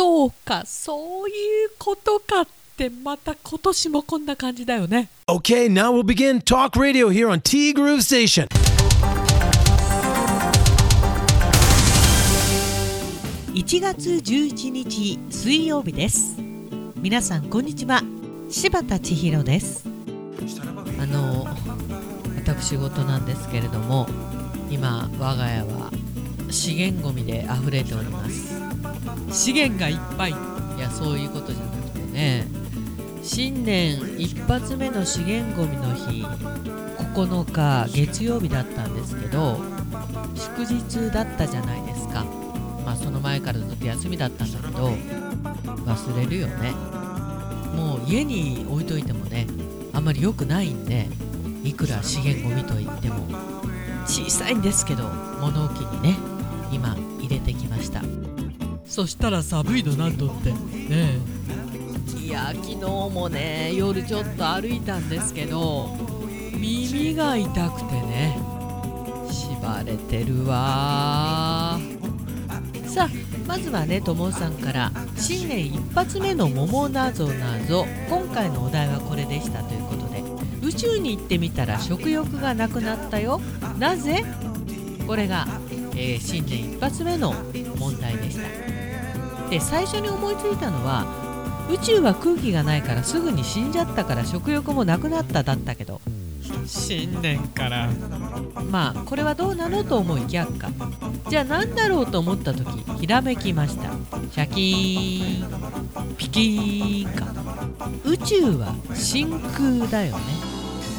そうかそういうことかってまた今年もこんな感じだよね。Okay, now we'll begin Talk Radio here on T Groove Station. 1月11日水曜日です。皆さんこんにちは。柴田千尋です。あの私事なんですけれども今我が家は資源ごみで溢れております資源がいっぱい。いやそういうことじゃなくてね。新年一発目の資源ごみの日。9日月曜日だったんですけど祝日だったじゃないですか。まあその前からずっと休みだったんだけど忘れるよね。もう家に置いといてもねあんまり良くないんでいくら資源ごみといっても。小さいんですけど物置にね今入れてきました。そしたら寒いのなんとって。ねいや昨日もね夜ちょっと歩いたんですけど耳が痛くてね縛れてるわ。さあまずはねともさんから新年一発目の桃なぞなぞ。今回のお題はこれでしたということで宇宙に行ってみたら食欲がなくなったよ。なぜ？これが、えー新年一発目の問題でした。で最初に思いついたのは宇宙は空気がないからすぐに死んじゃったから食欲もなくなっただったけど。新年から。まあこれはどうなのと思い却下じゃあ何だろうと思った時ひらめきました。シャキーン。ピキーンか。宇宙は真空だよね。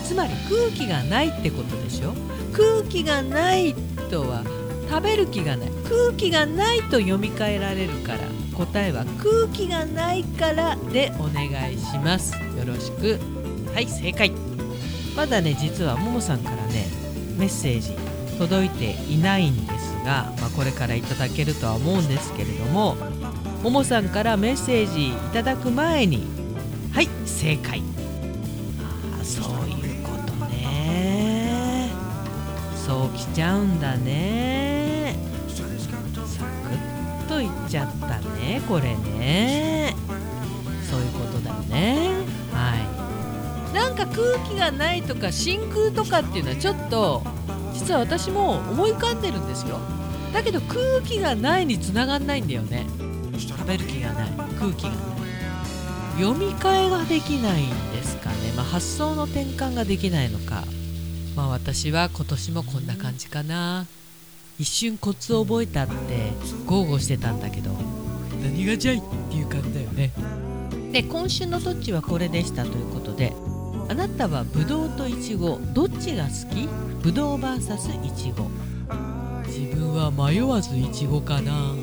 つまり空気がないってことでしょ。空気がないとは食べる気がない。空気がないと読み替えられるから答えは空気がないからでお願いします。よろしく。はい正解。まだね実はももさんからねメッセージ届いていないんですが、まあ、これからいただけるとは思うんですけれどもももさんからメッセージいただく前にはい正解。ああそういうことね。そうきちゃうんだね。いちゃったねこれね。そういうことだよね。はい。なんか空気がないとか真空とかっていうのはちょっと実は私も思い浮かんでるんですよ。だけど空気がないにつながんないんだよね。食べる気がない。空気がない。読み替えができないんですかね、まあ、発想の転換ができないのか。まあ私は今年もこんな感じかな。一瞬コツを覚えたって豪語してたんだけど。何がじゃいっていう感じだよね。で今週のどっちはこれでしたということであなたはブドウとイチゴどっちが好き？ブドウ VS イチゴ。自分は迷わずイチゴかな。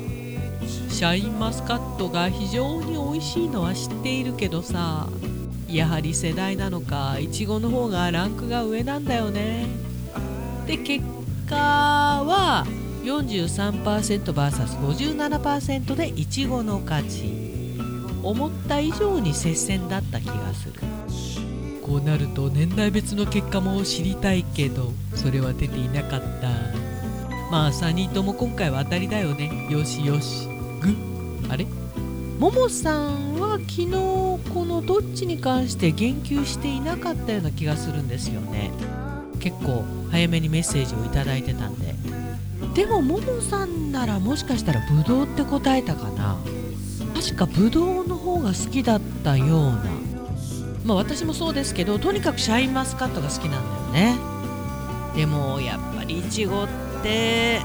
シャインマスカットが非常に美味しいのは知っているけどさ。やはり世代なのかイチゴの方がランクが上なんだよね。で結果は 43%vs57% でイチゴの勝ち思った以上に接戦だった気がする。こうなると年代別の結果も知りたいけどそれは出ていなかった。まあ3人とも今回は当たりだよね。よしよし。グあれ？ももさんは昨日このどっちに関して言及していなかったような気がするんですよね。結構早めにメッセージをいいてたんで。でもももさんならもしかしたらブドウって答えたかな。確かブドウの方が好きだったような。まあ私もそうですけどとにかくシャインマスカットが好きなんだよね。でもやっぱりイチゴって、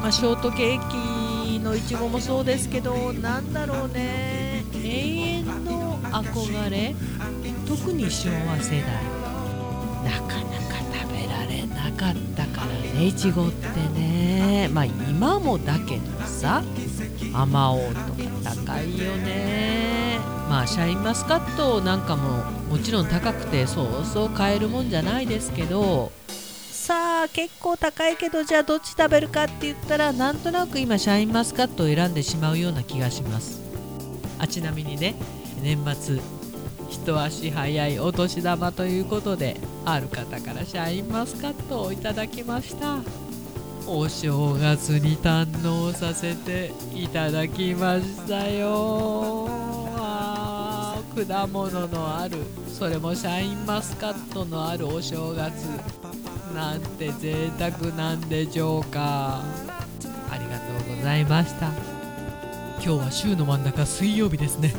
まあ、ショートケーキのいちごもそうですけどなんだろうね。永遠の憧れ。特に昭和世代。なかなかべられなかったからねいちごってね。まあ今もだけどさあまおうとか高いよね。まあシャインマスカットなんかももちろん高くてそうそう買えるもんじゃないですけど。さあ結構高いけどじゃあどっち食べるかって言ったらなんとなく今シャインマスカットを選んでしまうような気がします。あちなみにね年末一足早いお年玉ということである方からシャインマスカットをいただきました。お正月に堪能させていただきましたよ。果物のあるそれもシャインマスカットのあるお正月。なんて贅沢なんでしょうか。ありがとうございました。今日は週の真ん中水曜日ですね。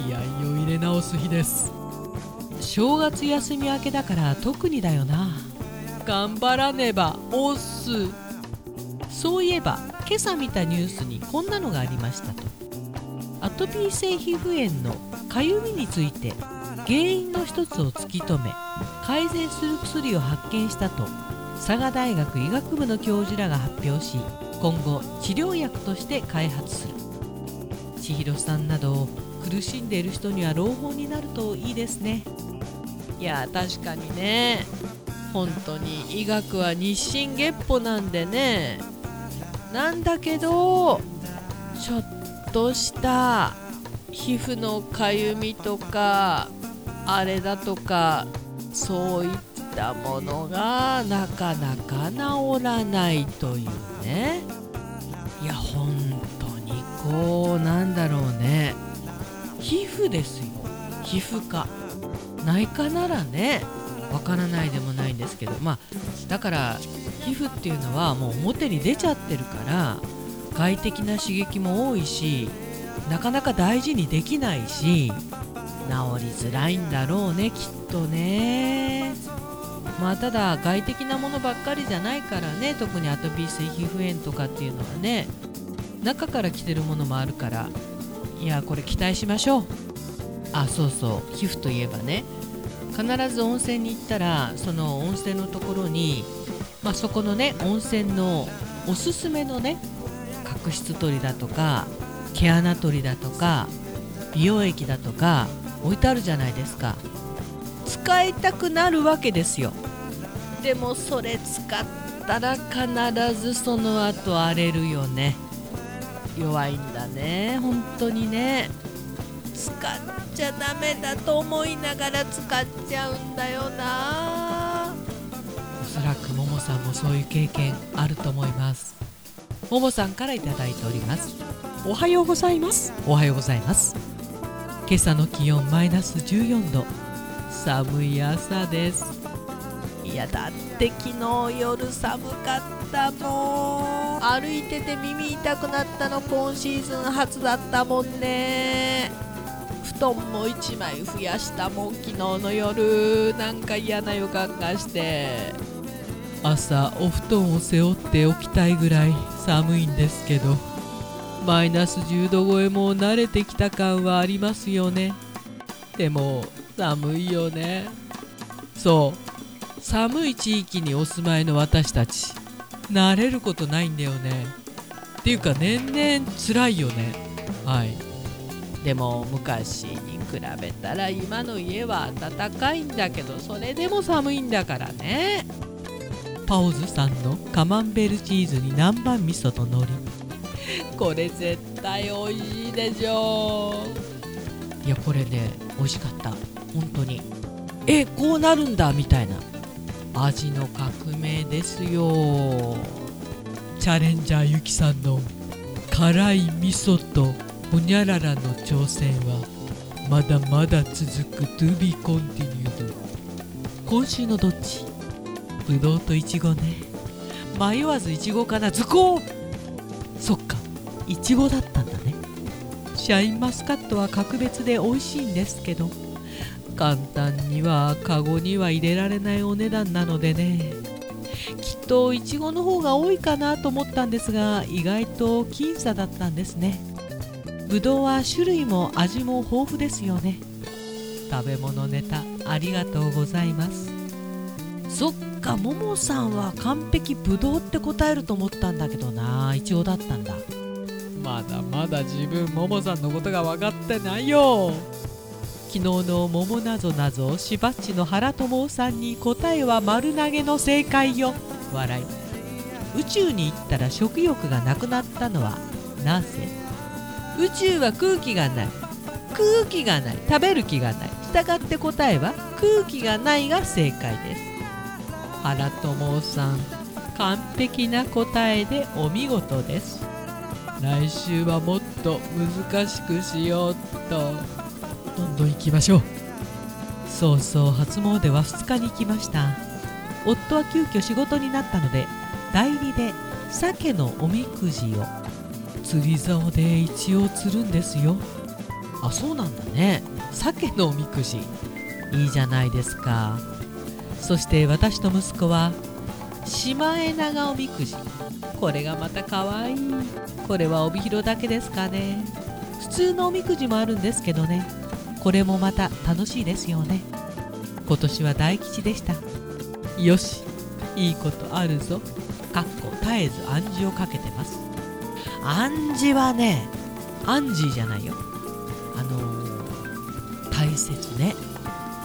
気合を入れ直す日です。正月休み明けだから特にだよな。頑張らねばおっす。そういえば今朝見たニュースにこんなのがありましたと。アトピー性皮膚炎のかゆみについて原因の一つを突き止め改善する薬を発見したと佐賀大学医学部の教授らが発表し今後治療薬として開発する。千尋さんなど苦しんでいる人には朗報になるといいですね。いや確かにね。本当に医学は日進月歩なんでね。なんだけどちょっとした皮膚のかゆみとかあれだとかそういったものがなかなか治らないというね。いや本当にこうなんだろうね。皮膚ですよ。皮膚科。内科ならねわからないでもないんですけど。まあだから皮膚っていうのはもう表に出ちゃってるから外的な刺激も多いしなかなか大事にできないし治りづらいんだろうねきっとね。まあただ外的なものばっかりじゃないからね特にアトピー性皮膚炎とかっていうのはね中から来てるものもあるからいやこれ期待しましょう。あそうそう。皮膚といえばね。必ず温泉に行ったらその温泉のところに、まあ、そこのね温泉のおすすめのね角質取りだとか毛穴取りだとか美容液だとか置いてあるじゃないですか。使いたくなるわけですよ。でもそれ使ったら必ずその後荒れるよね。弱いんだね。本当にね。使っちゃダメだと思いながら使っちゃうんだよな。おそらくももさんもそういう経験あると思います。ももさんからいただいております。おはようございます。おはようございます。今朝の気温マイナス14度。寒い朝です。いやだって昨日夜寒かったもん歩いてて耳痛くなったの今シーズン初だったもんね。布団も1枚増やしたもん昨日の夜。なんか嫌な予感がして。朝お布団を背負っておきたいぐらい寒いんですけど。マイナス10度超えも慣れてきた感はありますよね。でも寒いよね。そう。寒い地域にお住まいの私たち。慣れることないんだよね。っていうか年々辛いよね。はい。でも昔に比べたら今の家は暖かいんだけどそれでも寒いんだからね。パオズさんのカマンベールチーズに南蛮味噌と海苔。これ絶対美味しいでしょ。いやこれね美味しかった。本当に。えこうなるんだみたいな味の革命ですよ。チャレンジャーゆきさんの辛い味噌とほにゃららの挑戦はまだまだ続く To be continued 今週のどっち？ぶどうといちごね。迷わずいちごかな図工そっかいちごだったんだね。シャインマスカットは格別で美味しいんですけど。簡単にはカゴには入れられないお値段なのでね。きっといちごの方が多いかなと思ったんですが意外と僅差だったんですね。ぶどうは種類も味も豊富ですよね。食べ物ネタありがとうございます。そっかももさんは完璧ぶどうって答えると思ったんだけどな。いちごだったんだ。まだまだ自分ももさんのことが分かってないよ。昨日の桃なぞなぞしばっちの原智夫さんに答えは丸投げの正解よ。笑い。宇宙に行ったら食欲がなくなったのはなぜ？宇宙は空気がない。空気がない。食べる気がない。従って答えは空気がないが正解です。原智夫さん完璧な答えでお見事です。来週はもっと難しくしようっと。どんどん行きましょう。そうそう初詣は2日に行きました。夫は急遽仕事になったので代理で鮭のおみくじを。釣り竿で一応釣るんですよ。あそうなんだね。鮭のおみくじ。いいじゃないですか。そして私と息子はシマエナガおみくじ。これがまた可愛い。これは帯広だけですかね。普通のおみくじもあるんですけどね。これもまた楽しいですよね。今年は大吉でした。よしいいことあるぞ。かっこ絶えず暗示をかけてます。暗示はねアンジーじゃないよ。あのー大切ね。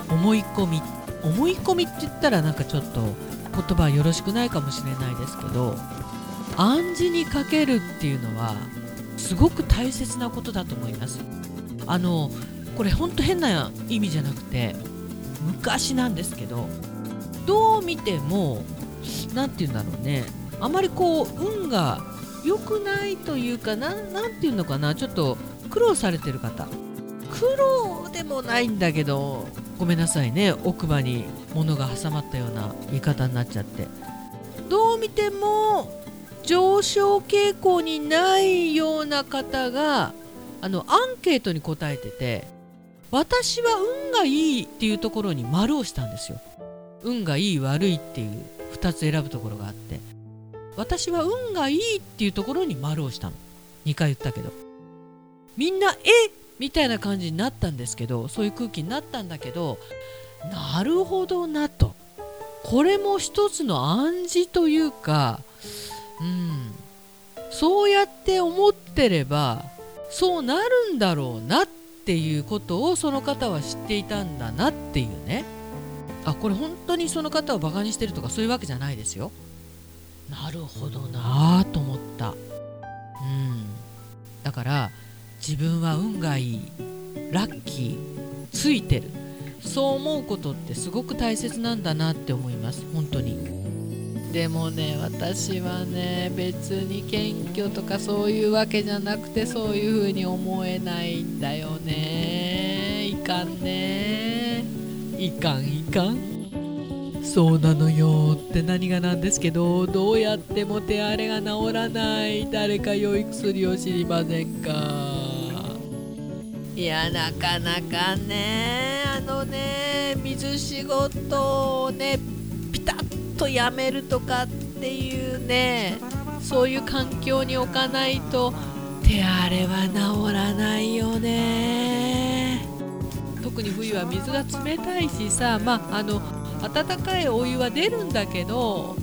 思い込み。思い込みって言ったらなんかちょっと言葉よろしくないかもしれないですけど暗示にかけるっていうのはすごく大切なことだと思います。あのこれほんと変な意味じゃなくて昔なんですけどどう見ても何て言うんだろうね。あまりこう運が良くないというかななんていうのかな。ちょっと苦労されてる方。苦労でもないんだけどごめんなさいね。奥歯に物が挟まったような言い方になっちゃって。どう見ても上昇傾向にないような方があのアンケートに答えてて私は運がいいっていうところに丸をしたんですよ。運がいい悪いっていう2つ選ぶところがあって。私は運がいいっていうところに丸をしたの。2回言ったけど。みんなえみたいな感じになったんですけどそういう空気になったんだけどなるほどなと。これも一つの暗示というかうん。そうやって思ってればそうなるんだろうなっていうことをその方は知っていたんだなっていうね。あこれ本当にその方をバカにしてるとかそういうわけじゃないですよ。なるほどな。あと思ったうん。だから自分は運がいいラッキーついてる。そう思うことってすごく大切なんだなって思います。本当に。でもね私はね別に謙虚とかそういうわけじゃなくてそういう風に思えないんだよかんねいかんいかんそうなのよって何がなんですけどどうやっても手荒れが治らない誰か良い薬を知りませんか？いやなかなかねあのね水仕事をねピタッとやめるとかっていうねそういう環境に置かないと手荒れは治らないよね特に冬は水が冷たいしさまああの温かいお湯は出るんだけど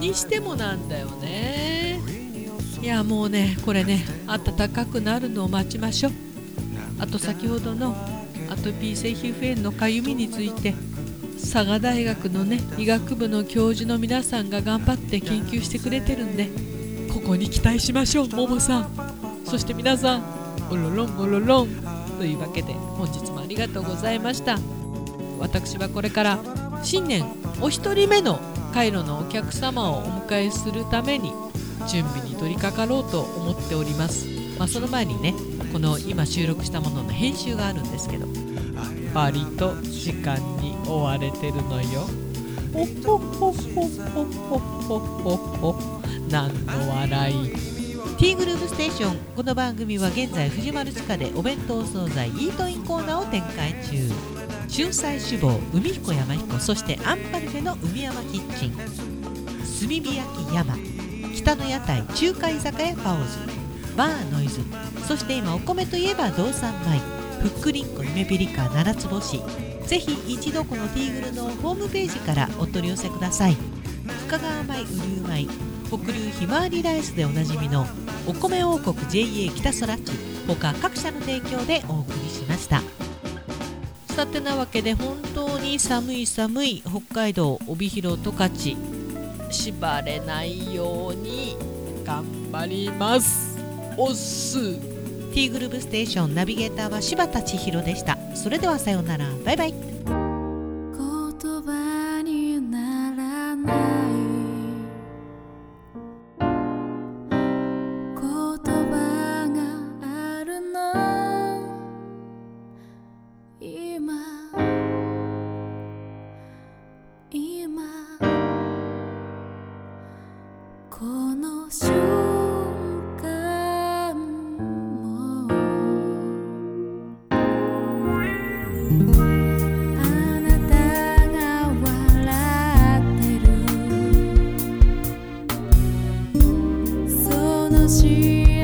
にしてもなんだよね。いやもうねこれね暖かくなるのを待ちましょう。あと先ほどのアトピー性皮膚炎のかゆみについて佐賀大学のね医学部の教授の皆さんが頑張って研究してくれてるんでここに期待しましょうももさん。そして皆さんおろろんおろろんというわけで本日もりがとうございました。私はこれから新年お一人目のカイロのお客様をお迎えするために準備に取り掛かろうと思っております、まあ、その前にねこの今収録したものの編集があるんですけど割と時間に追われてるのよ。ほほほほほほほほほ。何の笑い。T グループステーション。この番組は現在藤丸地下でお弁当惣菜イートインコーナーを展開中。春菜志望海彦山彦そしてアンパルフェの海山キッチン。炭火焼き山北の屋台中華居酒屋パオズ。バーノイズ。そして今お米といえば道産米。ふっくりんこ夢ピリカ七つ星。ぜひ一度このティーグルのホームページからお取り寄せください。深川米雨竜米。北流ひまわりライスでおなじみのお米王国 JA 北空地他各社の提供でお送りしました。さてなわけで本当に寒い寒い北海道帯広十勝縛れないように頑張ります。おっす。T グループステーションナビゲーターは柴田千尋でした。それではさようなら。バイバイ。todos dias.